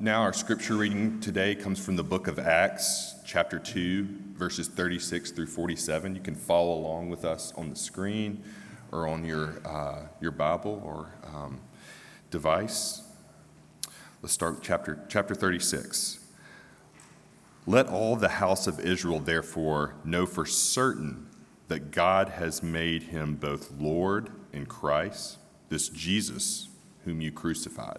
now, our scripture reading today comes from the book of Acts, chapter 2, verses 36 through 47. You can follow along with us on the screen or on your, uh, your Bible or um, device. Let's start with chapter, chapter 36. Let all the house of Israel, therefore, know for certain that God has made him both Lord and Christ, this Jesus whom you crucified.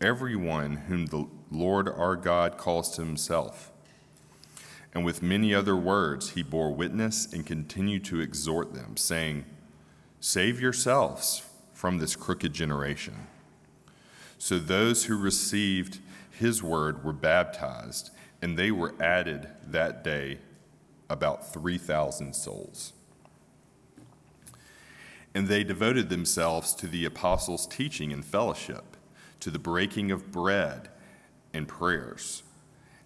everyone whom the Lord our God calls to himself. And with many other words, he bore witness and continued to exhort them, saying, Save yourselves from this crooked generation. So those who received his word were baptized, and they were added that day about 3,000 souls. And they devoted themselves to the apostles' teaching and fellowship to the breaking of bread and prayers.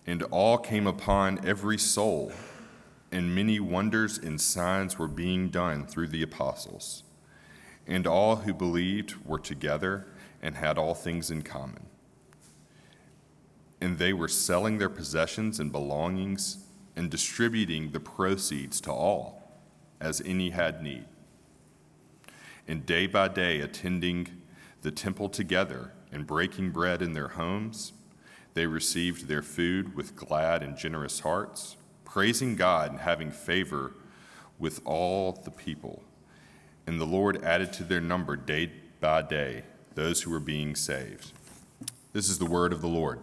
And all came upon every soul, and many wonders and signs were being done through the apostles. And all who believed were together and had all things in common. And they were selling their possessions and belongings and distributing the proceeds to all, as any had need. And day by day attending the temple together and breaking bread in their homes, they received their food with glad and generous hearts, praising God and having favor with all the people. And the Lord added to their number day by day those who were being saved. This is the word of the Lord.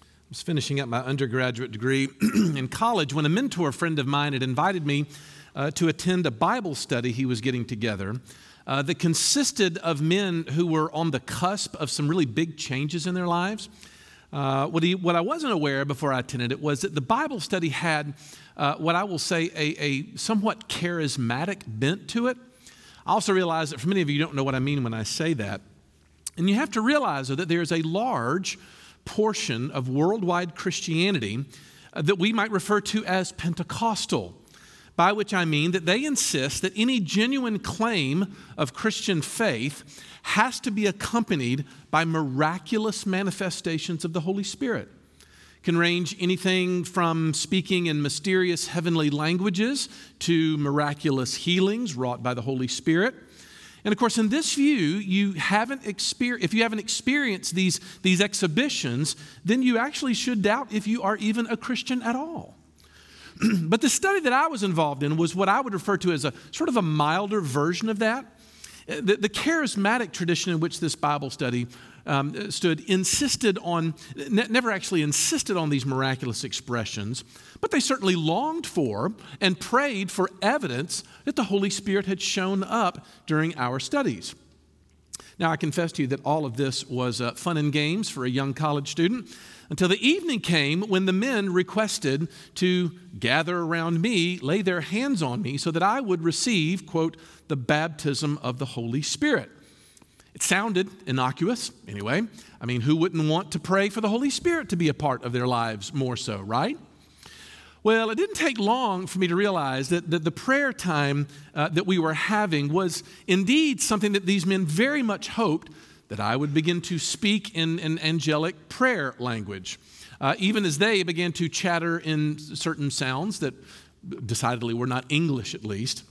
I was finishing up my undergraduate degree in college when a mentor friend of mine had invited me uh, to attend a Bible study he was getting together uh, that consisted of men who were on the cusp of some really big changes in their lives. Uh, what, he, what, I wasn't aware of before I attended it was that the Bible study had uh, what I will say a, a, somewhat charismatic bent to it. I also realize that for many of you, you don't know what I mean when I say that. And you have to realize that there's a large portion of worldwide Christianity uh, that we might refer to as Pentecostal by which I mean that they insist that any genuine claim of Christian faith has to be accompanied by miraculous manifestations of the Holy Spirit. It can range anything from speaking in mysterious heavenly languages to miraculous healings wrought by the Holy Spirit. And of course, in this view, you haven't exper- if you haven't experienced these, these exhibitions, then you actually should doubt if you are even a Christian at all. but the study that I was involved in was what I would refer to as a sort of a milder version of that. The, the charismatic tradition in which this Bible study um, stood insisted on, ne- never actually insisted on these miraculous expressions, but they certainly longed for and prayed for evidence that the Holy Spirit had shown up during our studies. Now, I confess to you that all of this was uh, fun and games for a young college student until the evening came when the men requested to gather around me, lay their hands on me, so that I would receive, quote, the baptism of the Holy Spirit. It sounded innocuous, anyway. I mean, who wouldn't want to pray for the Holy Spirit to be a part of their lives more so, right? Well, it didn't take long for me to realize that, that the prayer time uh, that we were having was indeed something that these men very much hoped that I would begin to speak in an angelic prayer language, uh, even as they began to chatter in certain sounds that decidedly were not English at least.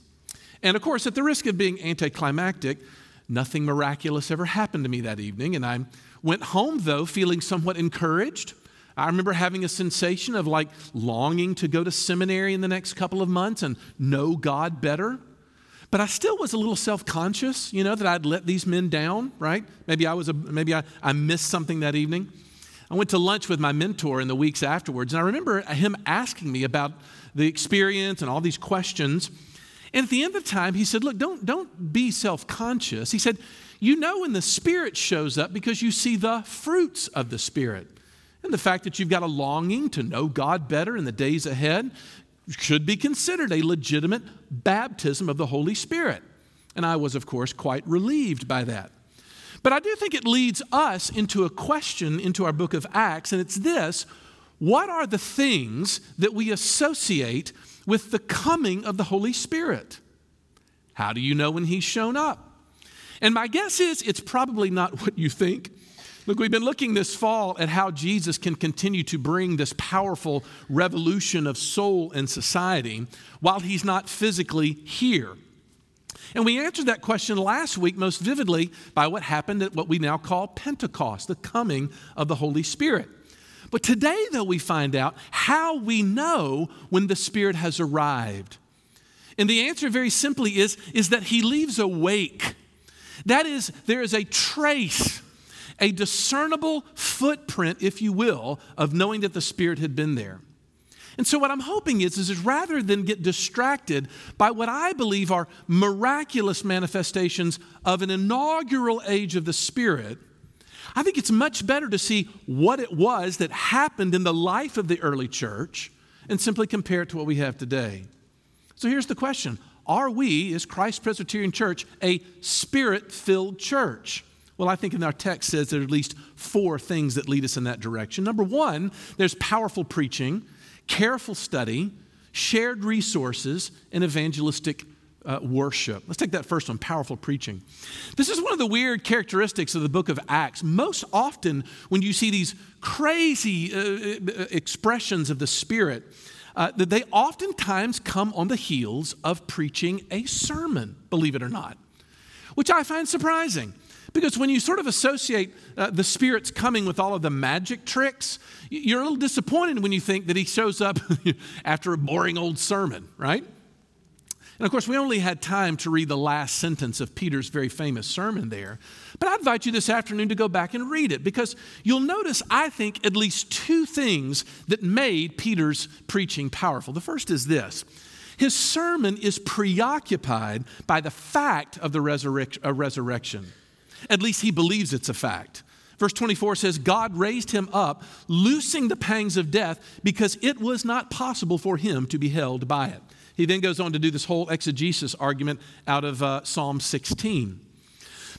And of course, at the risk of being anticlimactic, nothing miraculous ever happened to me that evening. And I went home, though, feeling somewhat encouraged. I remember having a sensation of like longing to go to seminary in the next couple of months and know God better. But I still was a little self-conscious, you know, that I'd let these men down, right? Maybe I was a, maybe I, I missed something that evening. I went to lunch with my mentor in the weeks afterwards, and I remember him asking me about the experience and all these questions. And at the end of the time, he said, Look, don't, don't be self conscious. He said, You know when the Spirit shows up because you see the fruits of the Spirit. And the fact that you've got a longing to know God better in the days ahead should be considered a legitimate baptism of the Holy Spirit. And I was, of course, quite relieved by that. But I do think it leads us into a question into our book of Acts, and it's this What are the things that we associate with the coming of the Holy Spirit? How do you know when He's shown up? And my guess is it's probably not what you think. Look, we've been looking this fall at how Jesus can continue to bring this powerful revolution of soul and society while he's not physically here. And we answered that question last week most vividly by what happened at what we now call Pentecost, the coming of the Holy Spirit. But today, though, we find out how we know when the Spirit has arrived. And the answer, very simply, is, is that He leaves a wake. That is, there is a trace a discernible footprint, if you will, of knowing that the Spirit had been there. And so, what I'm hoping is, is, is rather than get distracted by what I believe are miraculous manifestations of an inaugural age of the Spirit, I think it's much better to see what it was that happened in the life of the early church and simply compare it to what we have today. So, here's the question Are we, as Christ Presbyterian Church, a spirit filled church? Well, I think in our text says there are at least four things that lead us in that direction. Number one, there's powerful preaching, careful study, shared resources, and evangelistic uh, worship. Let's take that first one powerful preaching. This is one of the weird characteristics of the book of Acts. Most often, when you see these crazy uh, uh expressions of the Spirit, uh, that they oftentimes come on the heels of preaching a sermon, believe it or not, which I find surprising. Because when you sort of associate uh, the Spirit's coming with all of the magic tricks, you're a little disappointed when you think that He shows up after a boring old sermon, right? And of course, we only had time to read the last sentence of Peter's very famous sermon there. But I invite you this afternoon to go back and read it because you'll notice, I think, at least two things that made Peter's preaching powerful. The first is this his sermon is preoccupied by the fact of the uh, resurrection. At least he believes it's a fact. Verse 24 says, God raised him up, loosing the pangs of death, because it was not possible for him to be held by it. He then goes on to do this whole exegesis argument out of uh, Psalm 16.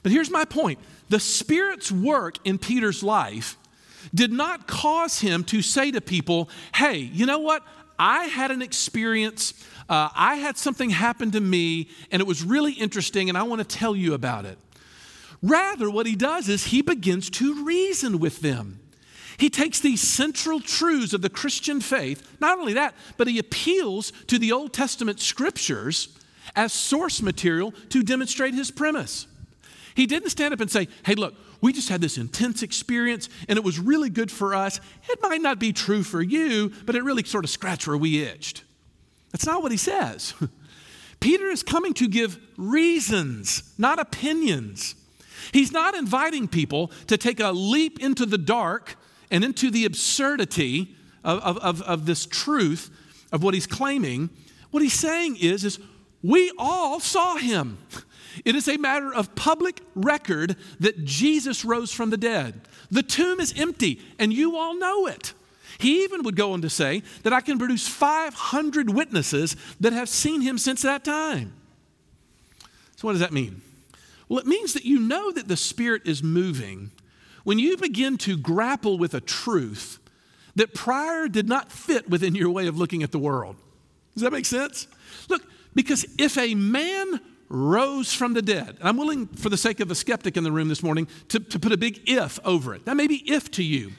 But here's my point the Spirit's work in Peter's life did not cause him to say to people, hey, you know what? I had an experience, uh, I had something happen to me, and it was really interesting, and I want to tell you about it. Rather, what he does is he begins to reason with them. He takes these central truths of the Christian faith, not only that, but he appeals to the Old Testament scriptures as source material to demonstrate his premise. He didn't stand up and say, Hey, look, we just had this intense experience and it was really good for us. It might not be true for you, but it really sort of scratched where we itched. That's not what he says. Peter is coming to give reasons, not opinions. He's not inviting people to take a leap into the dark and into the absurdity of, of, of, this truth of what he's claiming. What he's saying is, is we all saw him. It is a matter of public record that Jesus rose from the dead. The tomb is empty, and you all know it. He even would go on to say that I can produce 500 witnesses that have seen him since that time. So, what does that mean? Well, it means that you know that the Spirit is moving when you begin to grapple with a truth that prior did not fit within your way of looking at the world. Does that make sense? Look, because if a man rose from the dead, and I'm willing, for the sake of a skeptic in the room this morning, to, to put a big if over it. That may be if to you.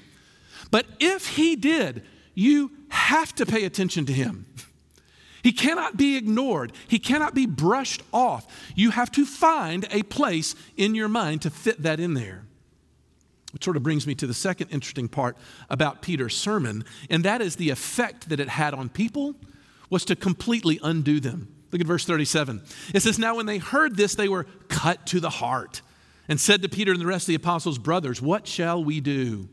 But if he did, you have to pay attention to him. He cannot be ignored. He cannot be brushed off. You have to find a place in your mind to fit that in there. Which sort of brings me to the second interesting part about Peter's sermon, and that is the effect that it had on people was to completely undo them. Look at verse 37. It says, Now when they heard this, they were cut to the heart and said to Peter and the rest of the apostles, Brothers, what shall we do?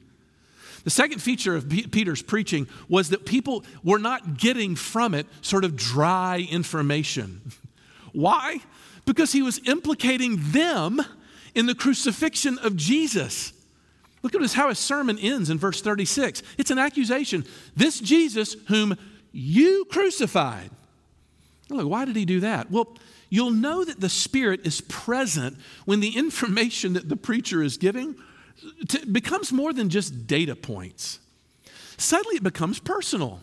The second feature of Peter's preaching was that people were not getting from it sort of dry information. Why? Because he was implicating them in the crucifixion of Jesus. Look at this, how his sermon ends in verse 36. It's an accusation. This Jesus, whom you crucified. Look, why did he do that? Well, you'll know that the Spirit is present when the information that the preacher is giving t- becomes more than just data points. Suddenly it becomes personal.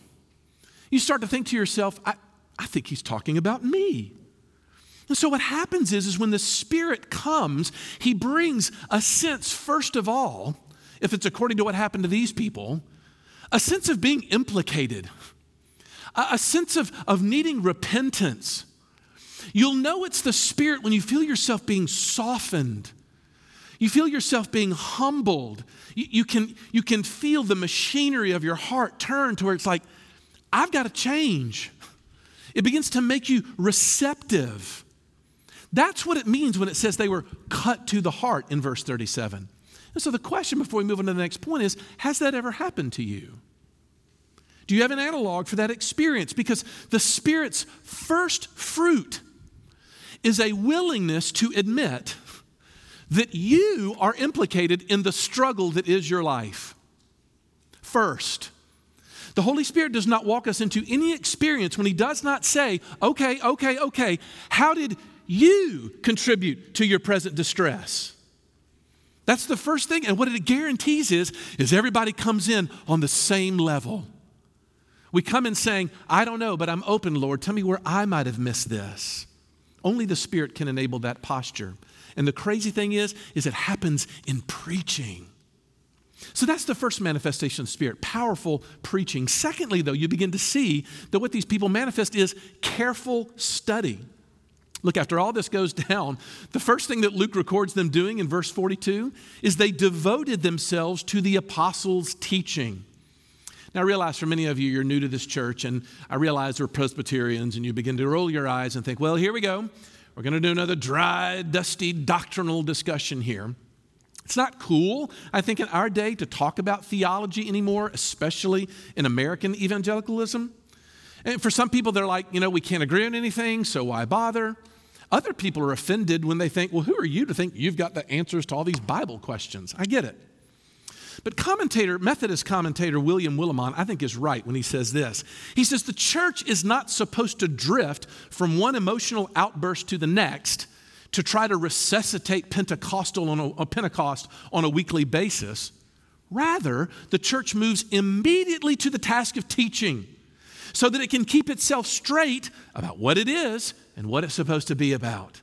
You start to think to yourself, I, I think he's talking about me. And so what happens is, is when the Spirit comes, he brings a sense, first of all, if it's according to what happened to these people, a sense of being implicated, a, a sense of, of needing repentance. You'll know it's the Spirit when you feel yourself being softened. You feel yourself being humbled. You, you, can, you can feel the machinery of your heart turn to where it's like, I've got to change. It begins to make you receptive. That's what it means when it says they were cut to the heart in verse 37. And so the question before we move on to the next point is Has that ever happened to you? Do you have an analog for that experience? Because the Spirit's first fruit is a willingness to admit that you are implicated in the struggle that is your life. First, the Holy Spirit does not walk us into any experience when He does not say, okay, okay, okay, how did you contribute to your present distress? That's the first thing. And what it guarantees is, is everybody comes in on the same level. We come in saying, I don't know, but I'm open, Lord. Tell me where I might have missed this. Only the Spirit can enable that posture. And the crazy thing is, is it happens in preaching. So that's the first manifestation of Spirit, powerful preaching. Secondly, though, you begin to see that what these people manifest is careful study. Look, after all this goes down, the first thing that Luke records them doing in verse 42 is they devoted themselves to the apostles' teaching. Now, I realize for many of you, you're new to this church, and I realize we're Presbyterians, and you begin to roll your eyes and think, well, here we go. We're going to do another dry, dusty doctrinal discussion here. It's not cool, I think, in our day to talk about theology anymore, especially in American evangelicalism. And for some people, they're like, you know, we can't agree on anything, so why bother? Other people are offended when they think, well, who are you to think you've got the answers to all these Bible questions? I get it. But commentator, Methodist commentator William Willimon, I think is right when he says this. He says the church is not supposed to drift from one emotional outburst to the next to try to resuscitate Pentecostal on a, a Pentecost on a weekly basis. Rather, the church moves immediately to the task of teaching so that it can keep itself straight about what it is and what it's supposed to be about.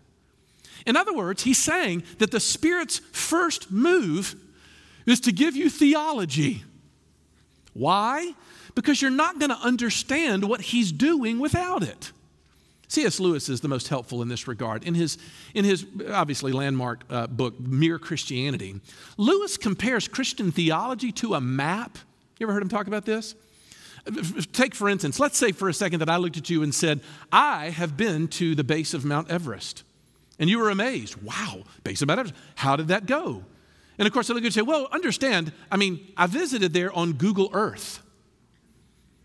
In other words, he's saying that the Spirit's first move is to give you theology. Why? Because you're not going to understand what he's doing without it. C.S. Lewis is the most helpful in this regard. In his, in his obviously landmark uh, book, Mere Christianity, Lewis compares Christian theology to a map. You ever heard him talk about this? Take, for instance, let's say for a second that I looked at you and said, I have been to the base of Mount Everest. And you were amazed. Wow, base of Mount Everest. How did that go? And of course, I look and say, Well, understand, I mean, I visited there on Google Earth.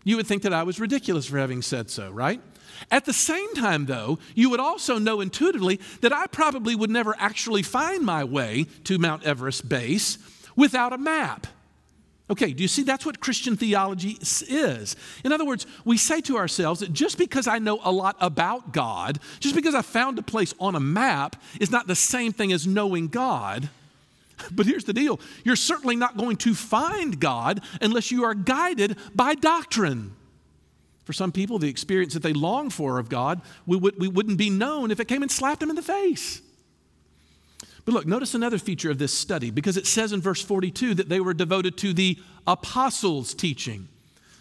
You would think that I was ridiculous for having said so, right? At the same time, though, you would also know intuitively that I probably would never actually find my way to Mount Everest base without a map. Okay, do you see that's what Christian theology is? In other words, we say to ourselves that just because I know a lot about God, just because I found a place on a map, is not the same thing as knowing God. But here's the deal you're certainly not going to find God unless you are guided by doctrine. For some people, the experience that they long for of God, we, would, we wouldn't be known if it came and slapped them in the face. But look, notice another feature of this study because it says in verse 42 that they were devoted to the apostles' teaching.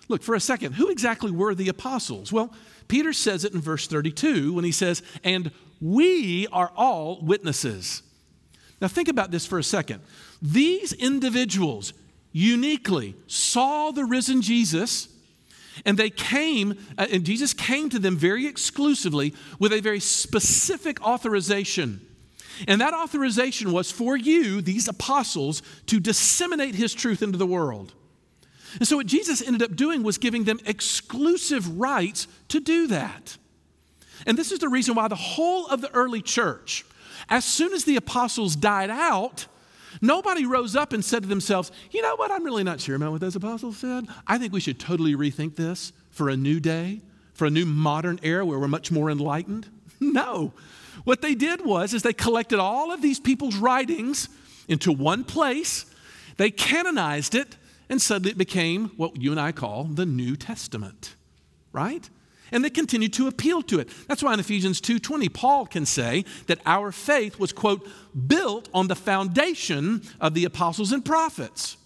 Look, for a second, who exactly were the apostles? Well, Peter says it in verse 32 when he says, And we are all witnesses. Now, think about this for a second. These individuals uniquely saw the risen Jesus, and they came, uh, and Jesus came to them very exclusively with a very specific authorization. And that authorization was for you, these apostles, to disseminate his truth into the world. And so, what Jesus ended up doing was giving them exclusive rights to do that. And this is the reason why the whole of the early church, As soon as the apostles died out, nobody rose up and said to themselves, You know what? I'm really not sure about what those apostles said. I think we should totally rethink this for a new day, for a new modern era where we're much more enlightened. No. What they did was is they collected all of these people's writings into one place, they canonized it, and suddenly it became what you and I call the New Testament, right? And they continued to appeal to it. That's why in Ephesians 2:20 Paul can say that our faith was quote built on the foundation of the apostles and prophets.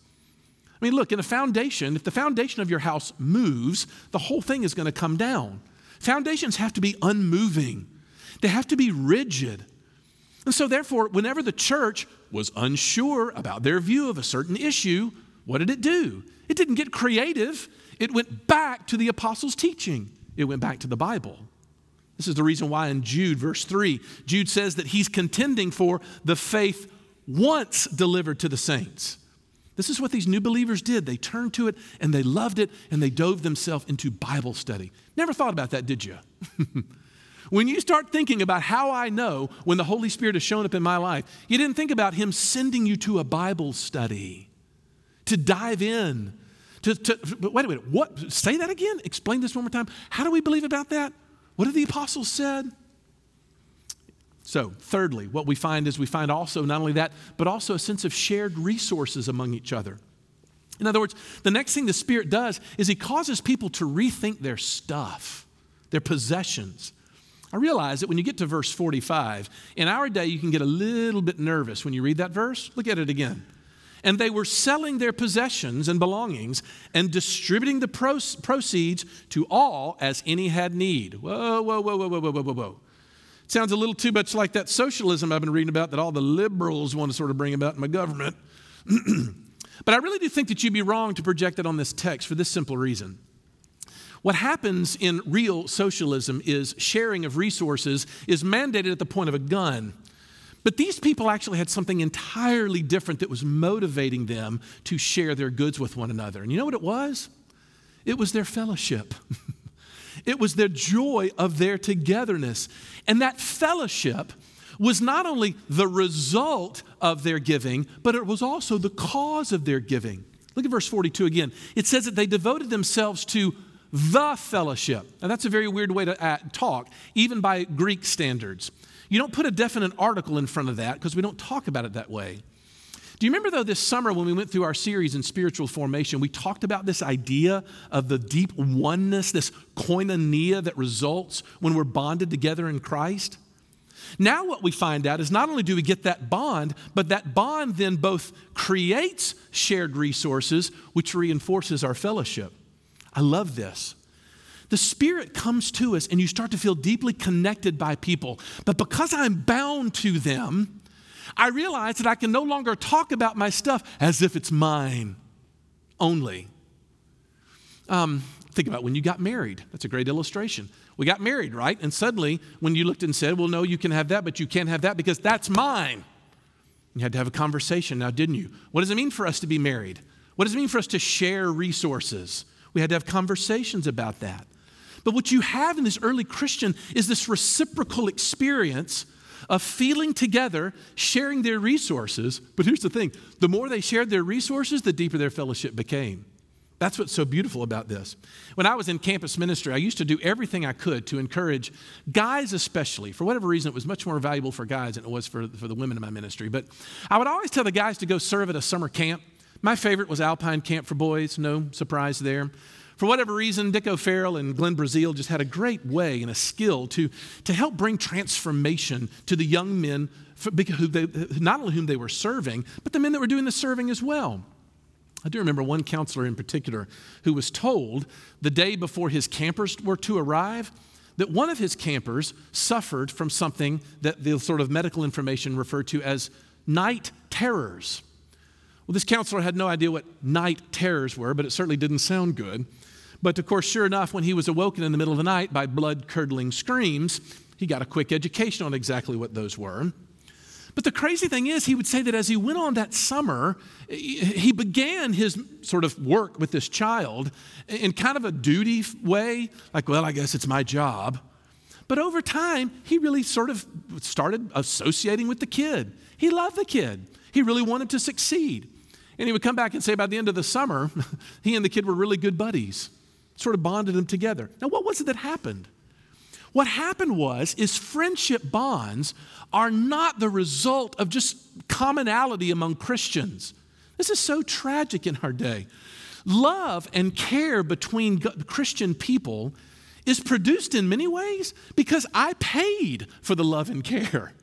I mean, look, in a foundation, if the foundation of your house moves, the whole thing is going to come down. Foundations have to be unmoving. They have to be rigid. And so therefore, whenever the church was unsure about their view of a certain issue, what did it do? It didn't get creative. It went back to the apostles' teaching. It went back to the Bible. This is the reason why in Jude, verse 3, Jude says that he's contending for the faith once delivered to the saints. This is what these new believers did. They turned to it and they loved it and they dove themselves into Bible study. Never thought about that, did you? when you start thinking about how I know when the Holy Spirit has shown up in my life, you didn't think about Him sending you to a Bible study to dive in to, to, but wait a minute, what? Say that again? Explain this one more time. How do we believe about that? What have the apostles said? So, thirdly, what we find is we find also not only that, but also a sense of shared resources among each other. In other words, the next thing the Spirit does is He causes people to rethink their stuff, their possessions. I realize that when you get to verse 45, in our day, you can get a little bit nervous when you read that verse. Look at it again and they were selling their possessions and belongings and distributing the proceeds to all as any had need. Whoa, whoa, whoa, whoa, whoa, whoa, whoa, whoa. Sounds a little too much like that socialism I've been reading about that all the liberals want to sort of bring about in my government. but I really do think that you'd be wrong to project it on this text for this simple reason. What happens in real socialism is sharing of resources is mandated at the point of a gun. But these people actually had something entirely different that was motivating them to share their goods with one another. And you know what it was? It was their fellowship. it was their joy of their togetherness. And that fellowship was not only the result of their giving, but it was also the cause of their giving. Look at verse 42 again. It says that they devoted themselves to the fellowship. Now, that's a very weird way to uh, talk, even by Greek standards. You don't put a definite article in front of that because we don't talk about it that way. Do you remember, though, this summer when we went through our series in spiritual formation, we talked about this idea of the deep oneness, this koinonia that results when we're bonded together in Christ? Now, what we find out is not only do we get that bond, but that bond then both creates shared resources, which reinforces our fellowship. I love this the Spirit comes to us and you start to feel deeply connected by people. But because I'm bound to them, I realize that I can no longer talk about my stuff as if it's mine only. Um, think about when you got married. That's a great illustration. We got married, right? And suddenly, when you looked and said, Well, no, you can have that, but you can't have that because that's mine. You had to have a conversation now, didn't you? What does it mean for us to be married? What does it mean for us to share resources? We had to have conversations about that. But what you have in this early Christian is this reciprocal experience of feeling together, sharing their resources. But here's the thing the more they shared their resources, the deeper their fellowship became. That's what's so beautiful about this. When I was in campus ministry, I used to do everything I could to encourage guys, especially. For whatever reason, it was much more valuable for guys than it was for, for the women in my ministry. But I would always tell the guys to go serve at a summer camp. My favorite was Alpine Camp for Boys, no surprise there. For whatever reason, Dick O'Farrell and Glenn Brazil just had a great way and a skill to, to help bring transformation to the young men, for, who they, not only whom they were serving, but the men that were doing the serving as well. I do remember one counselor in particular who was told the day before his campers were to arrive that one of his campers suffered from something that the sort of medical information referred to as night terrors. Well, this counselor had no idea what night terrors were, but it certainly didn't sound good. But of course, sure enough, when he was awoken in the middle of the night by blood curdling screams, he got a quick education on exactly what those were. But the crazy thing is, he would say that as he went on that summer, he began his sort of work with this child in kind of a duty way, like, well, I guess it's my job. But over time, he really sort of started associating with the kid. He loved the kid, he really wanted to succeed. And he would come back and say by the end of the summer, he and the kid were really good buddies, sort of bonded them together. Now, what was it that happened? What happened was is friendship bonds are not the result of just commonality among Christians. This is so tragic in our day. Love and care between Christian people is produced in many ways because I paid for the love and care.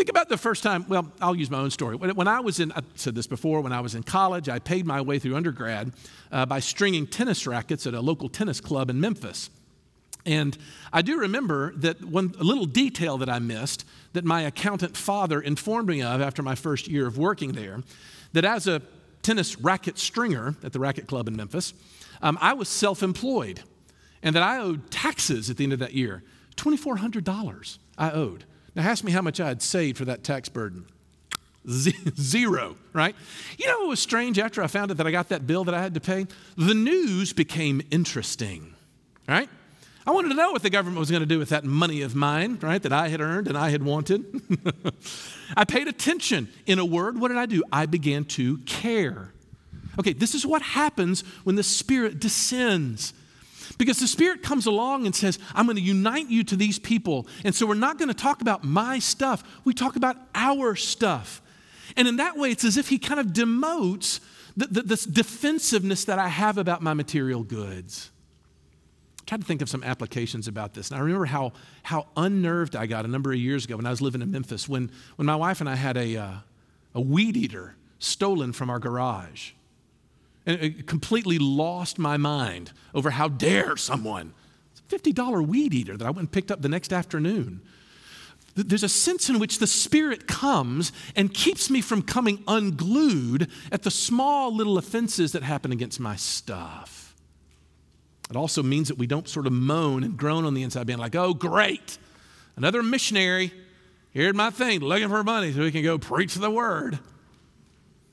Think about the first time, well, I'll use my own story. When, I was in, I said this before, when I was in college, I paid my way through undergrad uh, by stringing tennis rackets at a local tennis club in Memphis. And I do remember that one little detail that I missed that my accountant father informed me of after my first year of working there that as a tennis racket stringer at the racket club in Memphis, um, I was self employed and that I owed taxes at the end of that year $2,400 I owed. Now, ask me how much I had saved for that tax burden. Zero, right? You know what was strange after I found out that I got that bill that I had to pay? The news became interesting, right? I wanted to know what the government was going to do with that money of mine, right, that I had earned and I had wanted. I paid attention. In a word, what did I do? I began to care. Okay, this is what happens when the Spirit descends. Because the Spirit comes along and says, I'm going to unite you to these people. And so we're not going to talk about my stuff, we talk about our stuff. And in that way, it's as if He kind of demotes the, the, this defensiveness that I have about my material goods. I tried to think of some applications about this. And I remember how, how unnerved I got a number of years ago when I was living in Memphis when, when my wife and I had a, uh, a weed eater stolen from our garage and it completely lost my mind over how dare someone. It's a $50 weed eater that I went and picked up the next afternoon. There's a sense in which the Spirit comes and keeps me from coming unglued at the small little offenses that happen against my stuff. It also means that we don't sort of moan and groan on the inside, being like, oh, great, another missionary. Here's my thing, looking for money so we can go preach the word.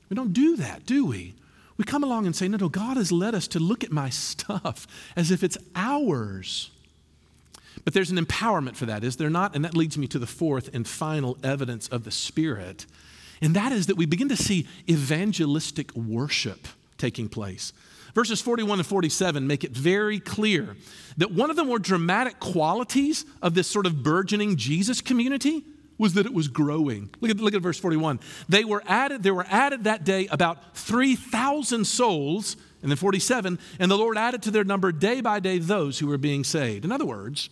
We don't do that, do we? We come along and say, no, no, God has led us to look at my stuff as if it's ours. But there's an empowerment for that, is there not? And that leads me to the fourth and final evidence of the Spirit. And that is that we begin to see evangelistic worship taking place. Verses 41 and 47 make it very clear that one of the more dramatic qualities of this sort of burgeoning Jesus community was that it was growing. Look at, look at verse 41. They were added, there were added that day about 3,000 souls, and then 47, and the Lord added to their number day by day those who were being saved. In other words,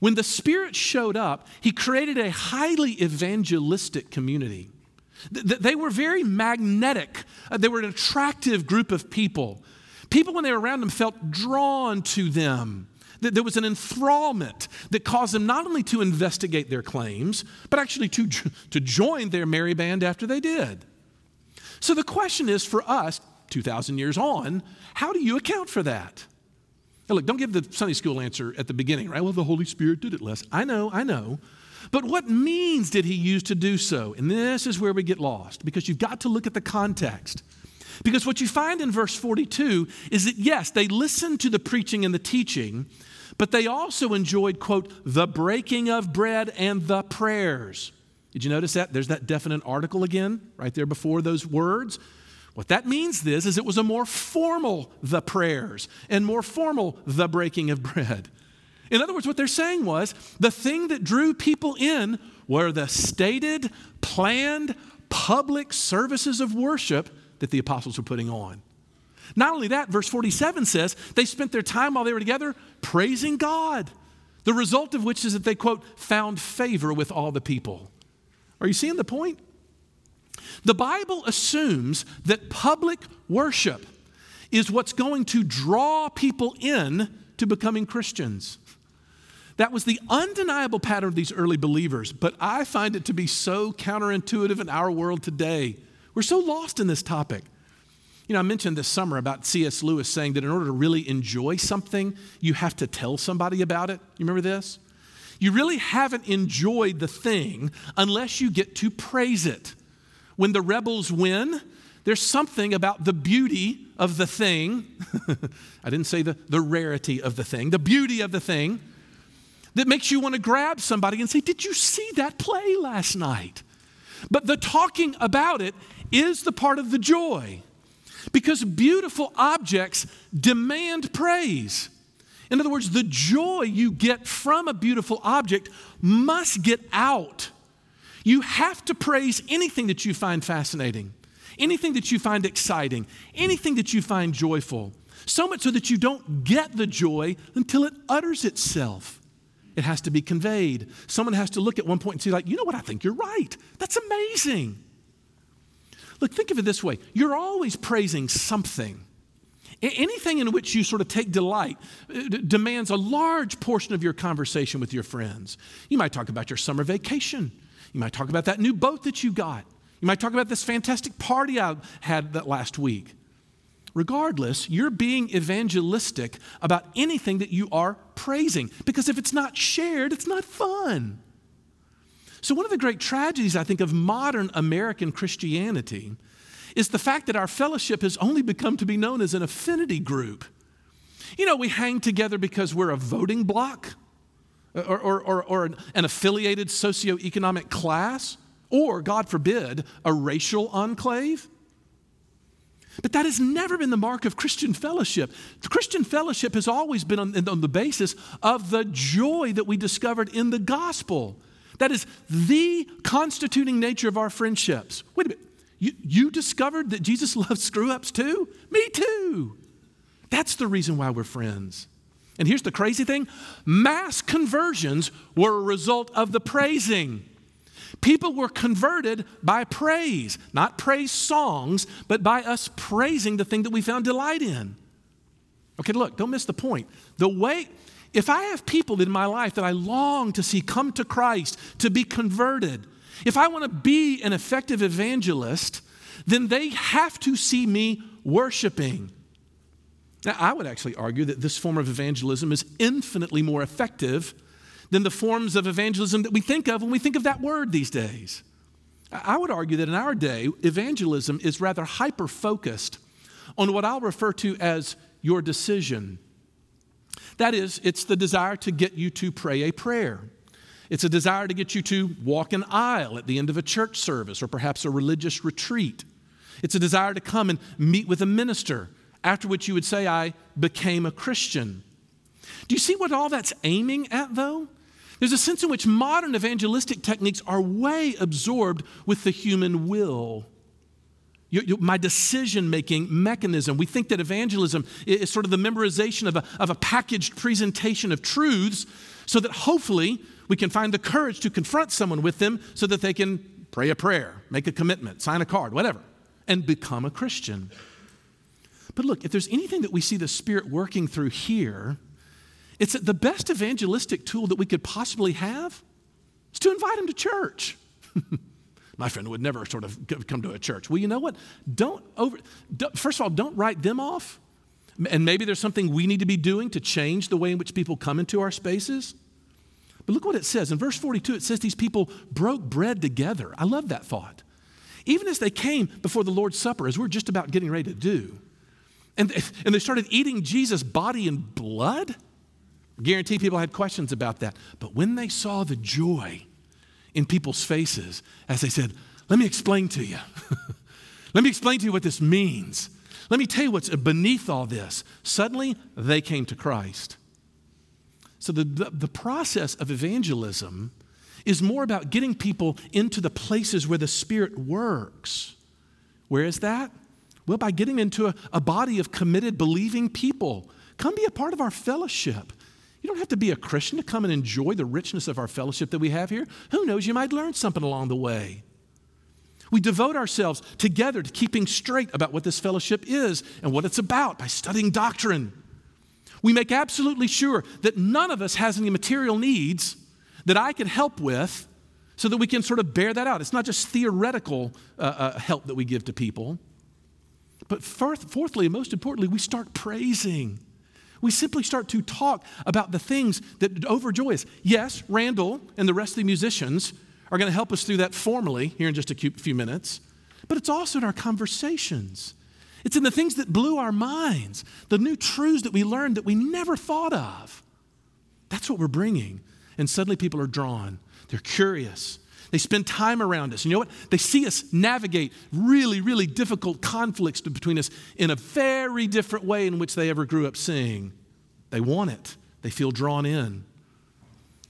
when the Spirit showed up, He created a highly evangelistic community. They were very magnetic, uh, they were an attractive group of people. People, when they were around them, felt drawn to them. There was an enthrallment that caused them not only to investigate their claims, but actually to, to join their merry band after they did. So the question is for us, 2,000 years on, how do you account for that? Now look, don't give the Sunday school answer at the beginning, right? Well, the Holy Spirit did it, Les. I know, I know. But what means did he use to do so? And this is where we get lost because you've got to look at the context. Because what you find in verse 42 is that, yes, they listened to the preaching and the teaching, but they also enjoyed, quote, the breaking of bread and the prayers. Did you notice that? There's that definite article again, right there before those words. What that means this is it was a more formal the prayers and more formal the breaking of bread. In other words, what they're saying was the thing that drew people in were the stated, planned, public services of worship that the apostles were putting on. Not only that, verse 47 says they spent their time while they were together praising God. The result of which is that they, quote, found favor with all the people. Are you seeing the point? The Bible assumes that public worship is what's going to draw people in to becoming Christians. That was the undeniable pattern of these early believers, but I find it to be so counterintuitive in our world today. We're so lost in this topic. You know, I mentioned this summer about C.S. Lewis saying that in order to really enjoy something, you have to tell somebody about it. You remember this? You really haven't enjoyed the thing unless you get to praise it. When the rebels win, there's something about the beauty of the thing. I didn't say the, the rarity of the thing, the beauty of the thing that makes you want to grab somebody and say, Did you see that play last night? But the talking about it is the part of the joy because beautiful objects demand praise. In other words, the joy you get from a beautiful object must get out. You have to praise anything that you find fascinating, anything that you find exciting, anything that you find joyful. So much so that you don't get the joy until it utters itself. It has to be conveyed. Someone has to look at one point and say, like, you know what, I think you're right. That's amazing. Look, think of it this way you're always praising something. Anything in which you sort of take delight uh, demands a large portion of your conversation with your friends. You might talk about your summer vacation. You might talk about that new boat that you got. You might talk about this fantastic party I had that last week. Regardless, you're being evangelistic about anything that you are praising because if it's not shared, it's not fun. So, one of the great tragedies, I think, of modern American Christianity is the fact that our fellowship has only become to be known as an affinity group. You know, we hang together because we're a voting bloc or, or, or, or an affiliated socioeconomic class, or, God forbid, a racial enclave. But that has never been the mark of Christian fellowship. The Christian fellowship has always been on, on, the basis of the joy that we discovered in the gospel. That is the constituting nature of our friendships. Wait a minute. You, you discovered that Jesus loves screw ups too? Me too. That's the reason why we're friends. And here's the crazy thing mass conversions were a result of the praising. People were converted by praise, not praise songs, but by us praising the thing that we found delight in. Okay, look, don't miss the point. The way, if I have people in my life that I long to see come to Christ, to be converted, if I want to be an effective evangelist, then they have to see me worshiping. Now, I would actually argue that this form of evangelism is infinitely more effective than the forms of evangelism that we think of when we think of that word these days. I would argue that in our day, evangelism is rather hyper focused on what I'll refer to as your decision. That is, it's the desire to get you to pray a prayer. It's a desire to get you to walk an aisle at the end of a church service or perhaps a religious retreat. It's a desire to come and meet with a minister, after which you would say, I became a Christian. Do you see what all that's aiming at, though? There's a sense in which modern evangelistic techniques are way absorbed with the human will. You, you, my decision making mechanism. We think that evangelism is sort of the memorization of a, of a packaged presentation of truths so that hopefully we can find the courage to confront someone with them so that they can pray a prayer, make a commitment, sign a card, whatever, and become a Christian. But look, if there's anything that we see the Spirit working through here, it's that the best evangelistic tool that we could possibly have is to invite them to church. My friend would never sort of come to a church. Well, you know what? Don't over, don't, first of all, don't write them off. And maybe there's something we need to be doing to change the way in which people come into our spaces. But look what it says. In verse 42, it says these people broke bread together. I love that thought. Even as they came before the Lord's Supper, as we're just about getting ready to do, and, and they started eating Jesus' body and blood, guarantee people had questions about that. But when they saw the joy in people's faces as they said, Let me explain to you. Let me explain to you what this means. Let me tell you what's beneath all this. Suddenly, they came to Christ. So, the, the, the, process of evangelism is more about getting people into the places where the Spirit works. Where is that? Well, by getting into a, a body of committed, believing people. Come be a part of our fellowship. You don't have to be a Christian to come and enjoy the richness of our fellowship that we have here. Who knows, you might learn something along the way. We devote ourselves together to keeping straight about what this fellowship is and what it's about by studying doctrine. We make absolutely sure that none of us has any material needs that I can help with so that we can sort of bear that out. It's not just theoretical uh, uh, help that we give to people. But fourth, fourthly, and most importantly, we start praising. We simply start to talk about the things that overjoy us. Yes, Randall and the rest of the musicians are going to help us through that formally here in just a few minutes, but it's also in our conversations. It's in the things that blew our minds, the new truths that we learned that we never thought of. That's what we're bringing. And suddenly people are drawn. They're curious. They spend time around us. You know what? They see us navigate really, really difficult conflicts between us in a very different way in which they ever grew up seeing. They want it, they feel drawn in.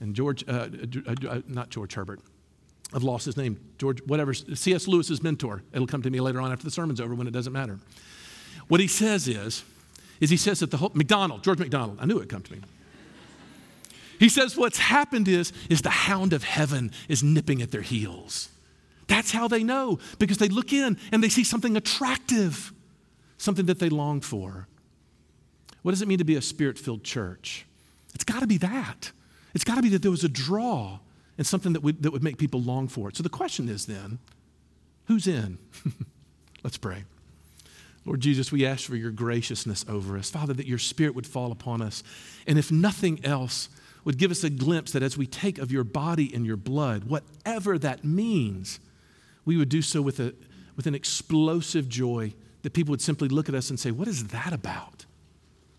And George, uh, uh, uh, not George Herbert, I've lost his name, George, whatever, C.S. Lewis's mentor. It'll come to me later on after the sermon's over when it doesn't matter. What he says is, is he says that the whole, MacDonald, George MacDonald, I knew it would come to me. He says what's happened is, is the hound of heaven is nipping at their heels. That's how they know, because they look in and they see something attractive, something that they long for. What does it mean to be a spirit filled church? It's got to be that. It's got to be that there was a draw and something that would, that would make people long for it. So the question is then, who's in? Let's pray. Lord Jesus, we ask for your graciousness over us. Father, that your spirit would fall upon us. And if nothing else, would give us a glimpse that as we take of your body and your blood, whatever that means, we would do so with, a, with an explosive joy that people would simply look at us and say, What is that about?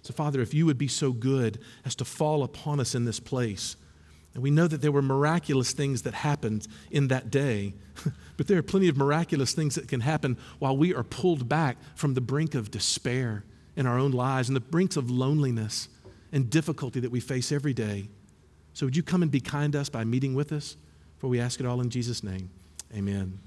So, Father, if you would be so good as to fall upon us in this place, and we know that there were miraculous things that happened in that day, but there are plenty of miraculous things that can happen while we are pulled back from the brink of despair in our own lives and the brinks of loneliness and difficulty that we face every day. So would you come and be kind to us by meeting with us? For we ask it all in Jesus' name. Amen.